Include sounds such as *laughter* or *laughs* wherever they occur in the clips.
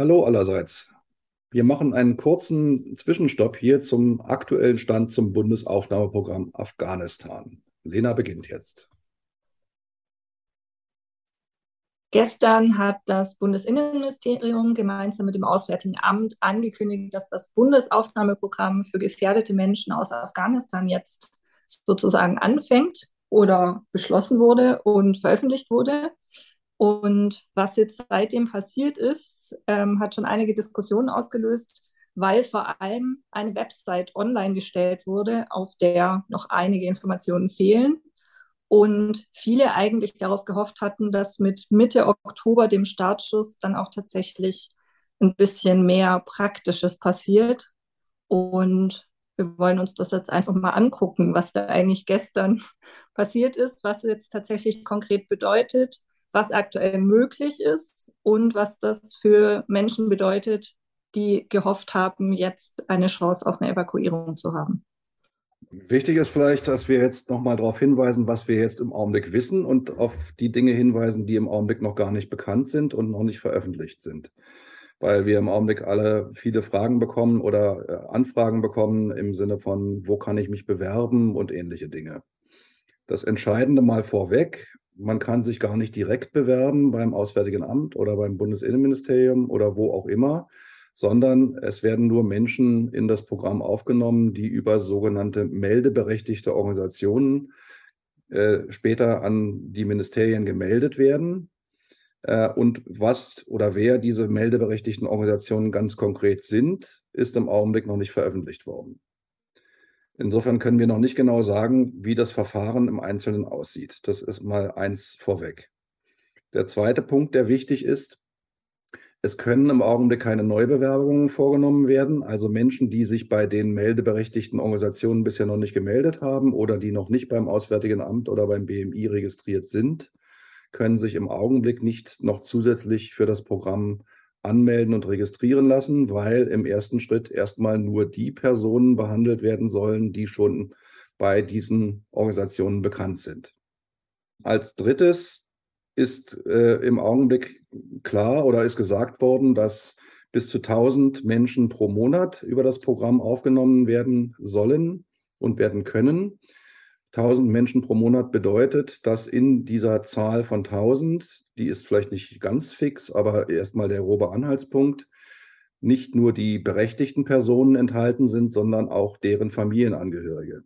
Hallo allerseits. Wir machen einen kurzen Zwischenstopp hier zum aktuellen Stand zum Bundesaufnahmeprogramm Afghanistan. Lena beginnt jetzt. Gestern hat das Bundesinnenministerium gemeinsam mit dem Auswärtigen Amt angekündigt, dass das Bundesaufnahmeprogramm für gefährdete Menschen aus Afghanistan jetzt sozusagen anfängt oder beschlossen wurde und veröffentlicht wurde. Und was jetzt seitdem passiert ist, ähm, hat schon einige Diskussionen ausgelöst, weil vor allem eine Website online gestellt wurde, auf der noch einige Informationen fehlen. Und viele eigentlich darauf gehofft hatten, dass mit Mitte Oktober, dem Startschuss, dann auch tatsächlich ein bisschen mehr Praktisches passiert. Und wir wollen uns das jetzt einfach mal angucken, was da eigentlich gestern *laughs* passiert ist, was jetzt tatsächlich konkret bedeutet was aktuell möglich ist und was das für Menschen bedeutet, die gehofft haben, jetzt eine Chance auf eine Evakuierung zu haben. Wichtig ist vielleicht, dass wir jetzt nochmal darauf hinweisen, was wir jetzt im Augenblick wissen und auf die Dinge hinweisen, die im Augenblick noch gar nicht bekannt sind und noch nicht veröffentlicht sind. Weil wir im Augenblick alle viele Fragen bekommen oder äh, Anfragen bekommen im Sinne von, wo kann ich mich bewerben und ähnliche Dinge. Das Entscheidende mal vorweg, man kann sich gar nicht direkt bewerben beim Auswärtigen Amt oder beim Bundesinnenministerium oder wo auch immer, sondern es werden nur Menschen in das Programm aufgenommen, die über sogenannte meldeberechtigte Organisationen äh, später an die Ministerien gemeldet werden. Äh, und was oder wer diese meldeberechtigten Organisationen ganz konkret sind, ist im Augenblick noch nicht veröffentlicht worden. Insofern können wir noch nicht genau sagen, wie das Verfahren im Einzelnen aussieht. Das ist mal eins vorweg. Der zweite Punkt, der wichtig ist, es können im Augenblick keine Neubewerbungen vorgenommen werden. Also Menschen, die sich bei den meldeberechtigten Organisationen bisher noch nicht gemeldet haben oder die noch nicht beim Auswärtigen Amt oder beim BMI registriert sind, können sich im Augenblick nicht noch zusätzlich für das Programm anmelden und registrieren lassen, weil im ersten Schritt erstmal nur die Personen behandelt werden sollen, die schon bei diesen Organisationen bekannt sind. Als drittes ist äh, im Augenblick klar oder ist gesagt worden, dass bis zu 1000 Menschen pro Monat über das Programm aufgenommen werden sollen und werden können. 1000 Menschen pro Monat bedeutet, dass in dieser Zahl von 1000, die ist vielleicht nicht ganz fix, aber erstmal der grobe Anhaltspunkt, nicht nur die berechtigten Personen enthalten sind, sondern auch deren Familienangehörige.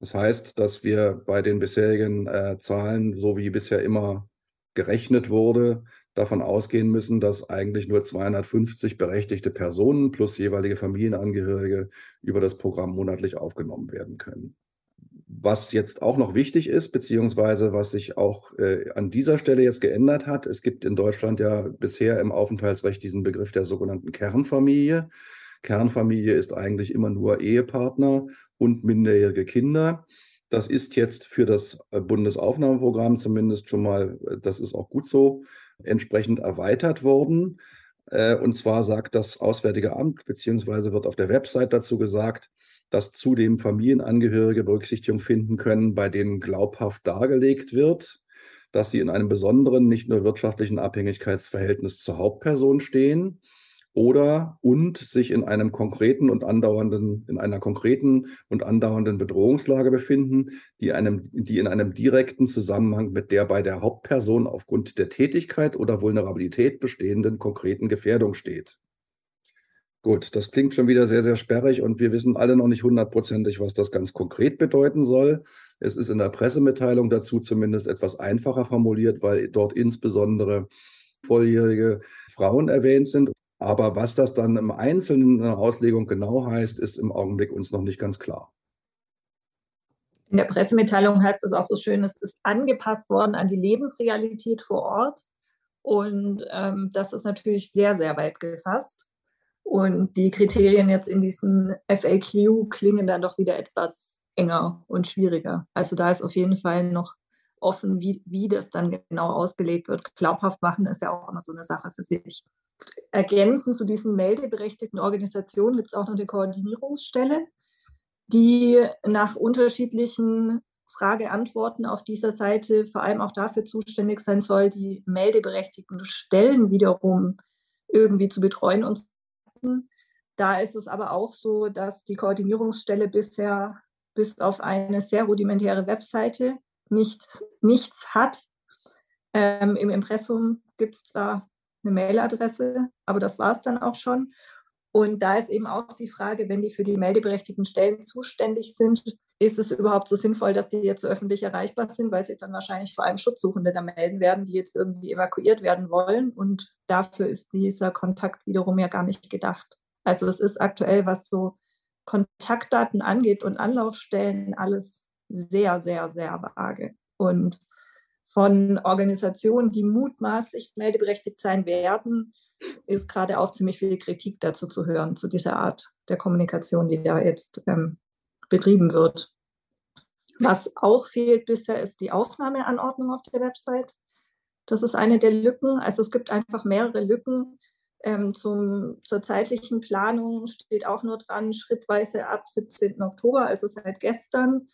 Das heißt, dass wir bei den bisherigen äh, Zahlen, so wie bisher immer gerechnet wurde, davon ausgehen müssen, dass eigentlich nur 250 berechtigte Personen plus jeweilige Familienangehörige über das Programm monatlich aufgenommen werden können. Was jetzt auch noch wichtig ist, beziehungsweise was sich auch äh, an dieser Stelle jetzt geändert hat, es gibt in Deutschland ja bisher im Aufenthaltsrecht diesen Begriff der sogenannten Kernfamilie. Kernfamilie ist eigentlich immer nur Ehepartner und minderjährige Kinder. Das ist jetzt für das äh, Bundesaufnahmeprogramm zumindest schon mal, äh, das ist auch gut so, entsprechend erweitert worden. Äh, und zwar sagt das Auswärtige Amt, beziehungsweise wird auf der Website dazu gesagt, dass zudem Familienangehörige Berücksichtigung finden können, bei denen glaubhaft dargelegt wird, dass sie in einem besonderen, nicht nur wirtschaftlichen Abhängigkeitsverhältnis zur Hauptperson stehen oder und sich in einem konkreten und andauernden, in einer konkreten und andauernden Bedrohungslage befinden, die einem, die in einem direkten Zusammenhang mit der bei der Hauptperson aufgrund der Tätigkeit oder Vulnerabilität bestehenden konkreten Gefährdung steht. Gut, das klingt schon wieder sehr, sehr sperrig und wir wissen alle noch nicht hundertprozentig, was das ganz konkret bedeuten soll. Es ist in der Pressemitteilung dazu zumindest etwas einfacher formuliert, weil dort insbesondere volljährige Frauen erwähnt sind. Aber was das dann im Einzelnen in der Auslegung genau heißt, ist im Augenblick uns noch nicht ganz klar. In der Pressemitteilung heißt es auch so schön, es ist angepasst worden an die Lebensrealität vor Ort. Und ähm, das ist natürlich sehr, sehr weit gefasst. Und die Kriterien jetzt in diesen FAQ klingen dann doch wieder etwas enger und schwieriger. Also da ist auf jeden Fall noch offen, wie, wie das dann genau ausgelegt wird. Glaubhaft machen ist ja auch immer so eine Sache für sich. Ergänzend zu diesen meldeberechtigten Organisationen gibt es auch noch eine Koordinierungsstelle, die nach unterschiedlichen Frage-Antworten auf dieser Seite vor allem auch dafür zuständig sein soll, die meldeberechtigten Stellen wiederum irgendwie zu betreuen und da ist es aber auch so, dass die Koordinierungsstelle bisher bis auf eine sehr rudimentäre Webseite nichts, nichts hat. Ähm, Im Impressum gibt es zwar eine Mailadresse, aber das war es dann auch schon. Und da ist eben auch die Frage, wenn die für die meldeberechtigten Stellen zuständig sind, ist es überhaupt so sinnvoll, dass die jetzt so öffentlich erreichbar sind, weil sich dann wahrscheinlich vor allem Schutzsuchende da melden werden, die jetzt irgendwie evakuiert werden wollen. Und dafür ist dieser Kontakt wiederum ja gar nicht gedacht. Also es ist aktuell, was so Kontaktdaten angeht und Anlaufstellen, alles sehr, sehr, sehr vage. Und von Organisationen, die mutmaßlich meldeberechtigt sein werden, ist gerade auch ziemlich viel Kritik dazu zu hören, zu dieser Art der Kommunikation, die da jetzt ähm, betrieben wird. Was auch fehlt bisher, ist die Aufnahmeanordnung auf der Website. Das ist eine der Lücken. Also es gibt einfach mehrere Lücken. Ähm, zum, zur zeitlichen Planung steht auch nur dran, schrittweise ab 17. Oktober, also seit gestern.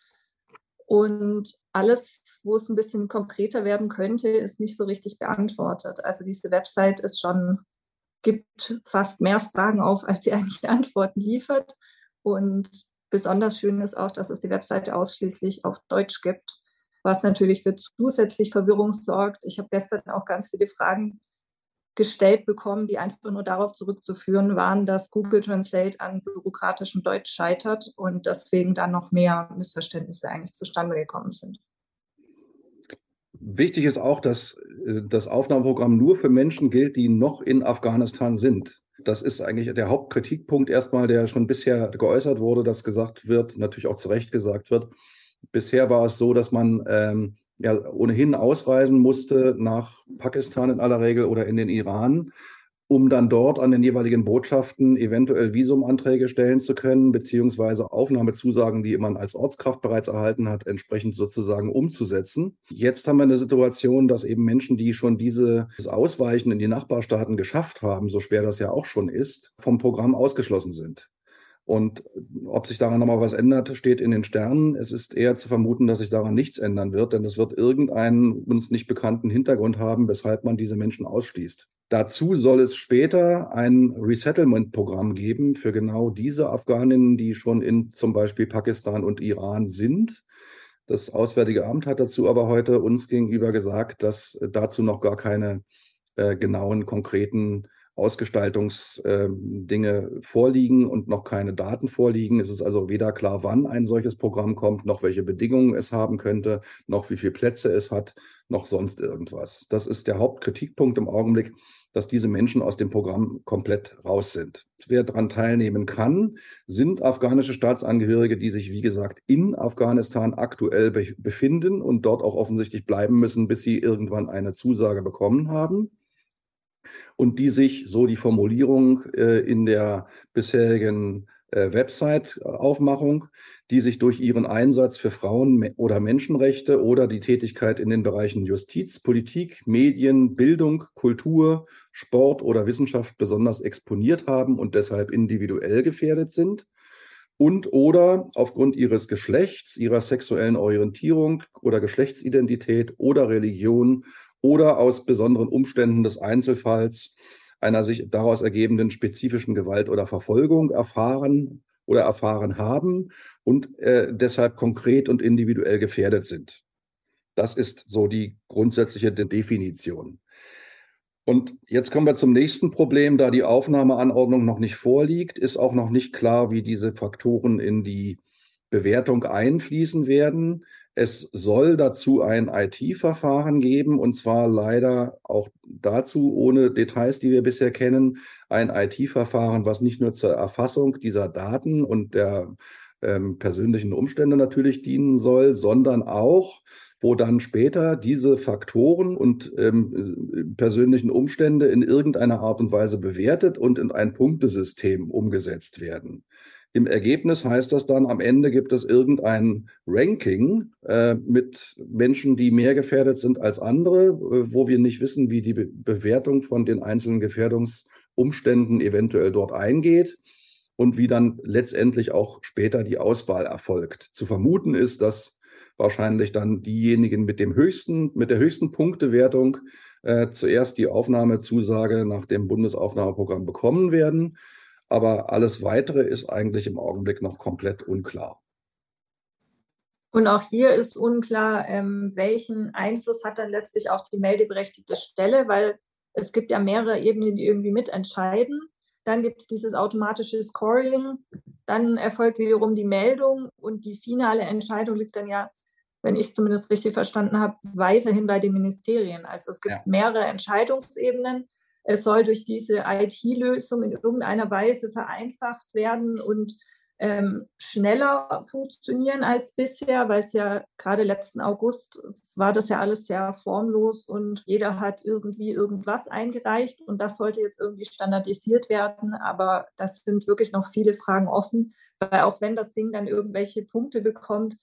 Und alles, wo es ein bisschen konkreter werden könnte, ist nicht so richtig beantwortet. Also diese Website ist schon gibt fast mehr Fragen auf, als sie *laughs* eigentlich Antworten liefert. Und besonders schön ist auch, dass es die Webseite ausschließlich auf Deutsch gibt, was natürlich für zusätzlich Verwirrung sorgt. Ich habe gestern auch ganz viele Fragen gestellt bekommen, die einfach nur darauf zurückzuführen waren, dass Google Translate an bürokratischem Deutsch scheitert und deswegen dann noch mehr Missverständnisse eigentlich zustande gekommen sind. Wichtig ist auch, dass äh, das Aufnahmeprogramm nur für Menschen gilt, die noch in Afghanistan sind. Das ist eigentlich der Hauptkritikpunkt erstmal, der schon bisher geäußert wurde, dass gesagt wird, natürlich auch zu Recht gesagt wird. Bisher war es so, dass man ähm, ja ohnehin ausreisen musste nach Pakistan in aller Regel oder in den Iran um dann dort an den jeweiligen Botschaften eventuell Visumanträge stellen zu können, beziehungsweise Aufnahmezusagen, die man als Ortskraft bereits erhalten hat, entsprechend sozusagen umzusetzen. Jetzt haben wir eine Situation, dass eben Menschen, die schon dieses Ausweichen in die Nachbarstaaten geschafft haben, so schwer das ja auch schon ist, vom Programm ausgeschlossen sind. Und ob sich daran nochmal was ändert, steht in den Sternen. Es ist eher zu vermuten, dass sich daran nichts ändern wird, denn es wird irgendeinen uns nicht bekannten Hintergrund haben, weshalb man diese Menschen ausschließt. Dazu soll es später ein Resettlement-Programm geben für genau diese Afghaninnen, die schon in zum Beispiel Pakistan und Iran sind. Das Auswärtige Amt hat dazu aber heute uns gegenüber gesagt, dass dazu noch gar keine äh, genauen, konkreten Ausgestaltungsdinge ähm, vorliegen und noch keine Daten vorliegen. Es ist also weder klar, wann ein solches Programm kommt, noch welche Bedingungen es haben könnte, noch wie viele Plätze es hat, noch sonst irgendwas. Das ist der Hauptkritikpunkt im Augenblick, dass diese Menschen aus dem Programm komplett raus sind. Wer daran teilnehmen kann, sind afghanische Staatsangehörige, die sich, wie gesagt, in Afghanistan aktuell befinden und dort auch offensichtlich bleiben müssen, bis sie irgendwann eine Zusage bekommen haben und die sich, so die Formulierung äh, in der bisherigen äh, Website-Aufmachung, die sich durch ihren Einsatz für Frauen oder Menschenrechte oder die Tätigkeit in den Bereichen Justiz, Politik, Medien, Bildung, Kultur, Sport oder Wissenschaft besonders exponiert haben und deshalb individuell gefährdet sind und oder aufgrund ihres Geschlechts, ihrer sexuellen Orientierung oder Geschlechtsidentität oder Religion oder aus besonderen Umständen des Einzelfalls einer sich daraus ergebenden spezifischen Gewalt oder Verfolgung erfahren oder erfahren haben und äh, deshalb konkret und individuell gefährdet sind. Das ist so die grundsätzliche Definition. Und jetzt kommen wir zum nächsten Problem. Da die Aufnahmeanordnung noch nicht vorliegt, ist auch noch nicht klar, wie diese Faktoren in die Bewertung einfließen werden. Es soll dazu ein IT-Verfahren geben und zwar leider auch dazu, ohne Details, die wir bisher kennen, ein IT-Verfahren, was nicht nur zur Erfassung dieser Daten und der ähm, persönlichen Umstände natürlich dienen soll, sondern auch, wo dann später diese Faktoren und ähm, persönlichen Umstände in irgendeiner Art und Weise bewertet und in ein Punktesystem umgesetzt werden. Im Ergebnis heißt das dann, am Ende gibt es irgendein Ranking äh, mit Menschen, die mehr gefährdet sind als andere, äh, wo wir nicht wissen, wie die Be Bewertung von den einzelnen Gefährdungsumständen eventuell dort eingeht und wie dann letztendlich auch später die Auswahl erfolgt. Zu vermuten ist, dass wahrscheinlich dann diejenigen mit dem höchsten, mit der höchsten Punktewertung äh, zuerst die Aufnahmezusage nach dem Bundesaufnahmeprogramm bekommen werden. Aber alles weitere ist eigentlich im Augenblick noch komplett unklar. Und auch hier ist unklar, ähm, welchen Einfluss hat dann letztlich auch die meldeberechtigte Stelle, weil es gibt ja mehrere Ebenen, die irgendwie mitentscheiden. Dann gibt es dieses automatische Scoring, dann erfolgt wiederum die Meldung und die finale Entscheidung liegt dann ja, wenn ich es zumindest richtig verstanden habe, weiterhin bei den Ministerien. Also es gibt ja. mehrere Entscheidungsebenen. Es soll durch diese IT-Lösung in irgendeiner Weise vereinfacht werden und ähm, schneller funktionieren als bisher, weil es ja gerade letzten August war das ja alles sehr formlos und jeder hat irgendwie irgendwas eingereicht und das sollte jetzt irgendwie standardisiert werden. Aber das sind wirklich noch viele Fragen offen, weil auch wenn das Ding dann irgendwelche Punkte bekommt,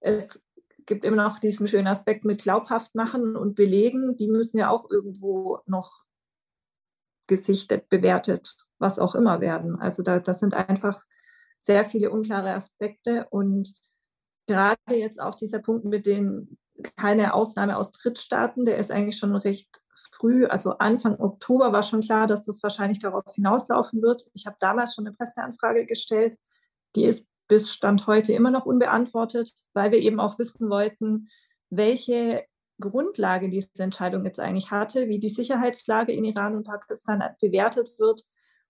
es gibt immer noch diesen schönen Aspekt mit glaubhaft machen und belegen, die müssen ja auch irgendwo noch gesichtet, bewertet, was auch immer werden. Also da, das sind einfach sehr viele unklare Aspekte und gerade jetzt auch dieser Punkt mit den keine Aufnahme aus Drittstaaten, der ist eigentlich schon recht früh, also Anfang Oktober war schon klar, dass das wahrscheinlich darauf hinauslaufen wird. Ich habe damals schon eine Presseanfrage gestellt, die ist bis Stand heute immer noch unbeantwortet, weil wir eben auch wissen wollten, welche Grundlage diese Entscheidung jetzt eigentlich hatte, wie die Sicherheitslage in Iran und Pakistan bewertet wird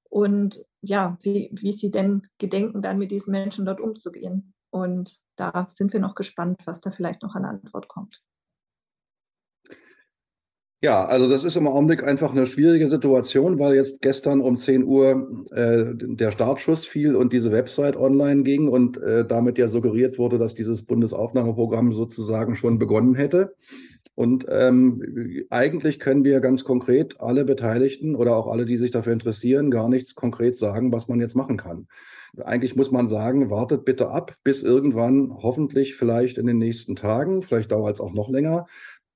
und ja, wie, wie sie denn gedenken, dann mit diesen Menschen dort umzugehen. Und da sind wir noch gespannt, was da vielleicht noch an Antwort kommt. Ja, also das ist im Augenblick einfach eine schwierige Situation, weil jetzt gestern um 10 Uhr äh, der Startschuss fiel und diese Website online ging und äh, damit ja suggeriert wurde, dass dieses Bundesaufnahmeprogramm sozusagen schon begonnen hätte. Und ähm, eigentlich können wir ganz konkret alle Beteiligten oder auch alle, die sich dafür interessieren, gar nichts konkret sagen, was man jetzt machen kann. Eigentlich muss man sagen, wartet bitte ab, bis irgendwann, hoffentlich vielleicht in den nächsten Tagen, vielleicht dauert es auch noch länger,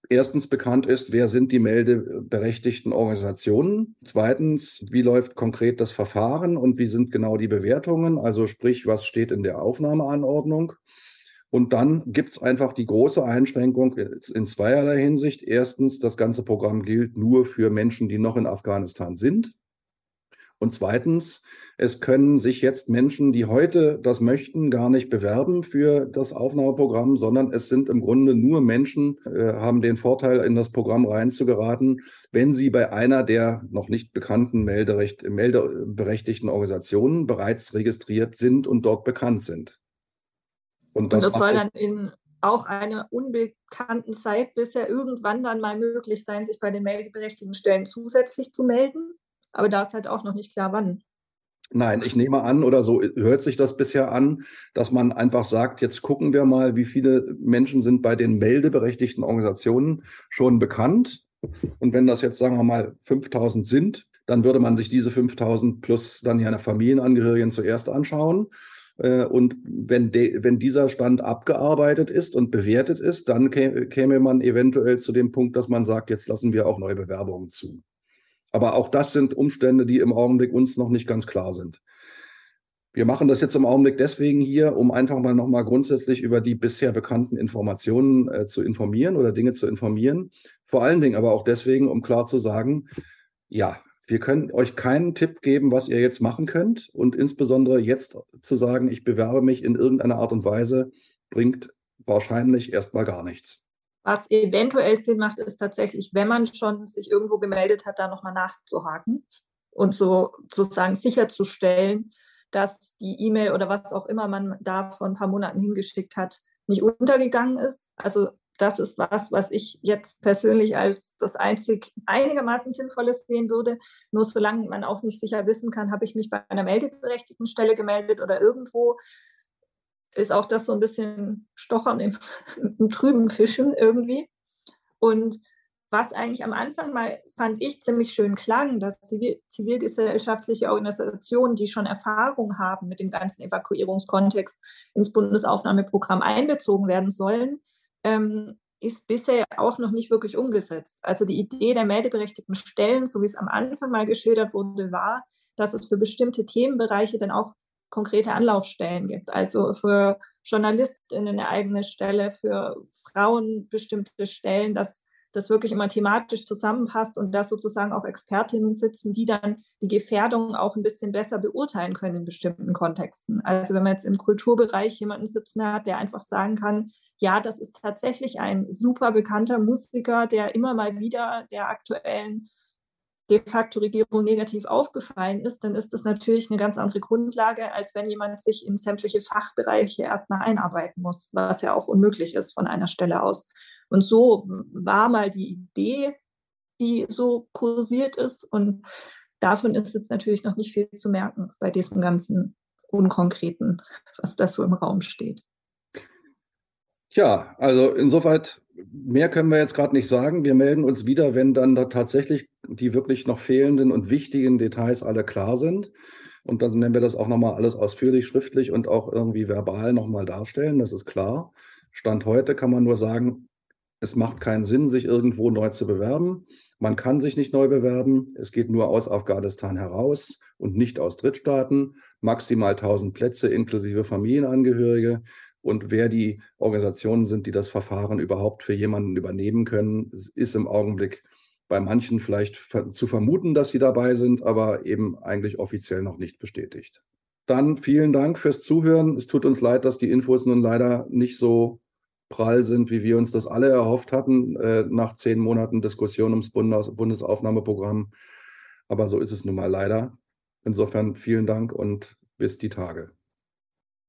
erstens bekannt ist, wer sind die meldeberechtigten Organisationen. Zweitens, wie läuft konkret das Verfahren und wie sind genau die Bewertungen? Also sprich, was steht in der Aufnahmeanordnung? Und dann gibt es einfach die große Einschränkung in zweierlei Hinsicht. Erstens, das ganze Programm gilt nur für Menschen, die noch in Afghanistan sind. Und zweitens, es können sich jetzt Menschen, die heute das möchten, gar nicht bewerben für das Aufnahmeprogramm, sondern es sind im Grunde nur Menschen, äh, haben den Vorteil, in das Programm reinzugeraten, wenn sie bei einer der noch nicht bekannten Melderecht, meldeberechtigten Organisationen bereits registriert sind und dort bekannt sind. Und das, und das soll dann in auch einer unbekannten Zeit bisher irgendwann dann mal möglich sein, sich bei den meldeberechtigten Stellen zusätzlich zu melden. Aber da ist halt auch noch nicht klar, wann. Nein, ich nehme an, oder so hört sich das bisher an, dass man einfach sagt, jetzt gucken wir mal, wie viele Menschen sind bei den meldeberechtigten Organisationen schon bekannt. Und wenn das jetzt, sagen wir mal, 5000 sind, dann würde man sich diese 5000 plus dann ja Familienangehörigen zuerst anschauen. Äh, und wenn, de, wenn dieser Stand abgearbeitet ist und bewertet ist, dann käme man eventuell zu dem Punkt, dass man sagt, jetzt lassen wir auch neue Bewerbungen zu. Aber auch das sind Umstände, die im Augenblick uns noch nicht ganz klar sind. Wir machen das jetzt im Augenblick deswegen hier, um einfach mal nochmal grundsätzlich über die bisher bekannten Informationen äh, zu informieren oder Dinge zu informieren. Vor allen Dingen aber auch deswegen, um klar zu sagen, ja, wir können euch keinen Tipp geben, was ihr jetzt machen könnt. Und insbesondere jetzt zu sagen, ich bewerbe mich in irgendeiner Art und Weise, bringt wahrscheinlich erstmal gar nichts. Was eventuell Sinn macht, ist tatsächlich, wenn man schon sich irgendwo gemeldet hat, da nochmal nachzuhaken und so sozusagen sicherzustellen, dass die E-Mail oder was auch immer man da vor ein paar Monaten hingeschickt hat, nicht untergegangen ist. Also das ist was, was ich jetzt persönlich als das einzig einigermaßen Sinnvolles sehen würde. Nur solange man auch nicht sicher wissen kann, habe ich mich bei einer meldeberechtigten Stelle gemeldet oder irgendwo, ist auch das so ein bisschen Stochern im, *laughs* im trüben Fischen irgendwie. Und was eigentlich am Anfang mal, fand ich, ziemlich schön klang, dass zivil, zivilgesellschaftliche Organisationen, die schon Erfahrung haben mit dem ganzen Evakuierungskontext, ins Bundesaufnahmeprogramm einbezogen werden sollen, ähm, ist bisher auch noch nicht wirklich umgesetzt. Also die Idee der meldeberechtigten Stellen, so wie es am Anfang mal geschildert wurde, war, dass es für bestimmte Themenbereiche dann auch konkrete Anlaufstellen gibt. Also für JournalistInnen eine eigene Stelle, für Frauen bestimmte Stellen, dass das wirklich immer thematisch zusammenpasst und da sozusagen auch Expertinnen sitzen, die dann die Gefährdung auch ein bisschen besser beurteilen können in bestimmten Kontexten. Also wenn man jetzt im Kulturbereich jemanden sitzen hat, der einfach sagen kann, ja, das ist tatsächlich ein super bekannter Musiker, der immer mal wieder der aktuellen de facto Regierung negativ aufgefallen ist, dann ist das natürlich eine ganz andere Grundlage, als wenn jemand sich in sämtliche Fachbereiche erstmal einarbeiten muss, was ja auch unmöglich ist von einer Stelle aus. Und so war mal die Idee, die so kursiert ist. Und davon ist jetzt natürlich noch nicht viel zu merken bei diesem ganzen Unkonkreten, was da so im Raum steht. Ja, also insofern mehr können wir jetzt gerade nicht sagen. Wir melden uns wieder, wenn dann da tatsächlich die wirklich noch fehlenden und wichtigen Details alle klar sind. Und dann nennen wir das auch nochmal alles ausführlich schriftlich und auch irgendwie verbal nochmal darstellen. Das ist klar. Stand heute kann man nur sagen, es macht keinen Sinn, sich irgendwo neu zu bewerben. Man kann sich nicht neu bewerben. Es geht nur aus Afghanistan heraus und nicht aus Drittstaaten. Maximal 1000 Plätze inklusive Familienangehörige und wer die Organisationen sind, die das Verfahren überhaupt für jemanden übernehmen können, ist im Augenblick bei manchen vielleicht zu vermuten, dass sie dabei sind, aber eben eigentlich offiziell noch nicht bestätigt. Dann vielen Dank fürs Zuhören. Es tut uns leid, dass die Infos nun leider nicht so prall sind, wie wir uns das alle erhofft hatten, äh, nach zehn Monaten Diskussion ums Bundes Bundesaufnahmeprogramm. Aber so ist es nun mal leider. Insofern vielen Dank und bis die Tage.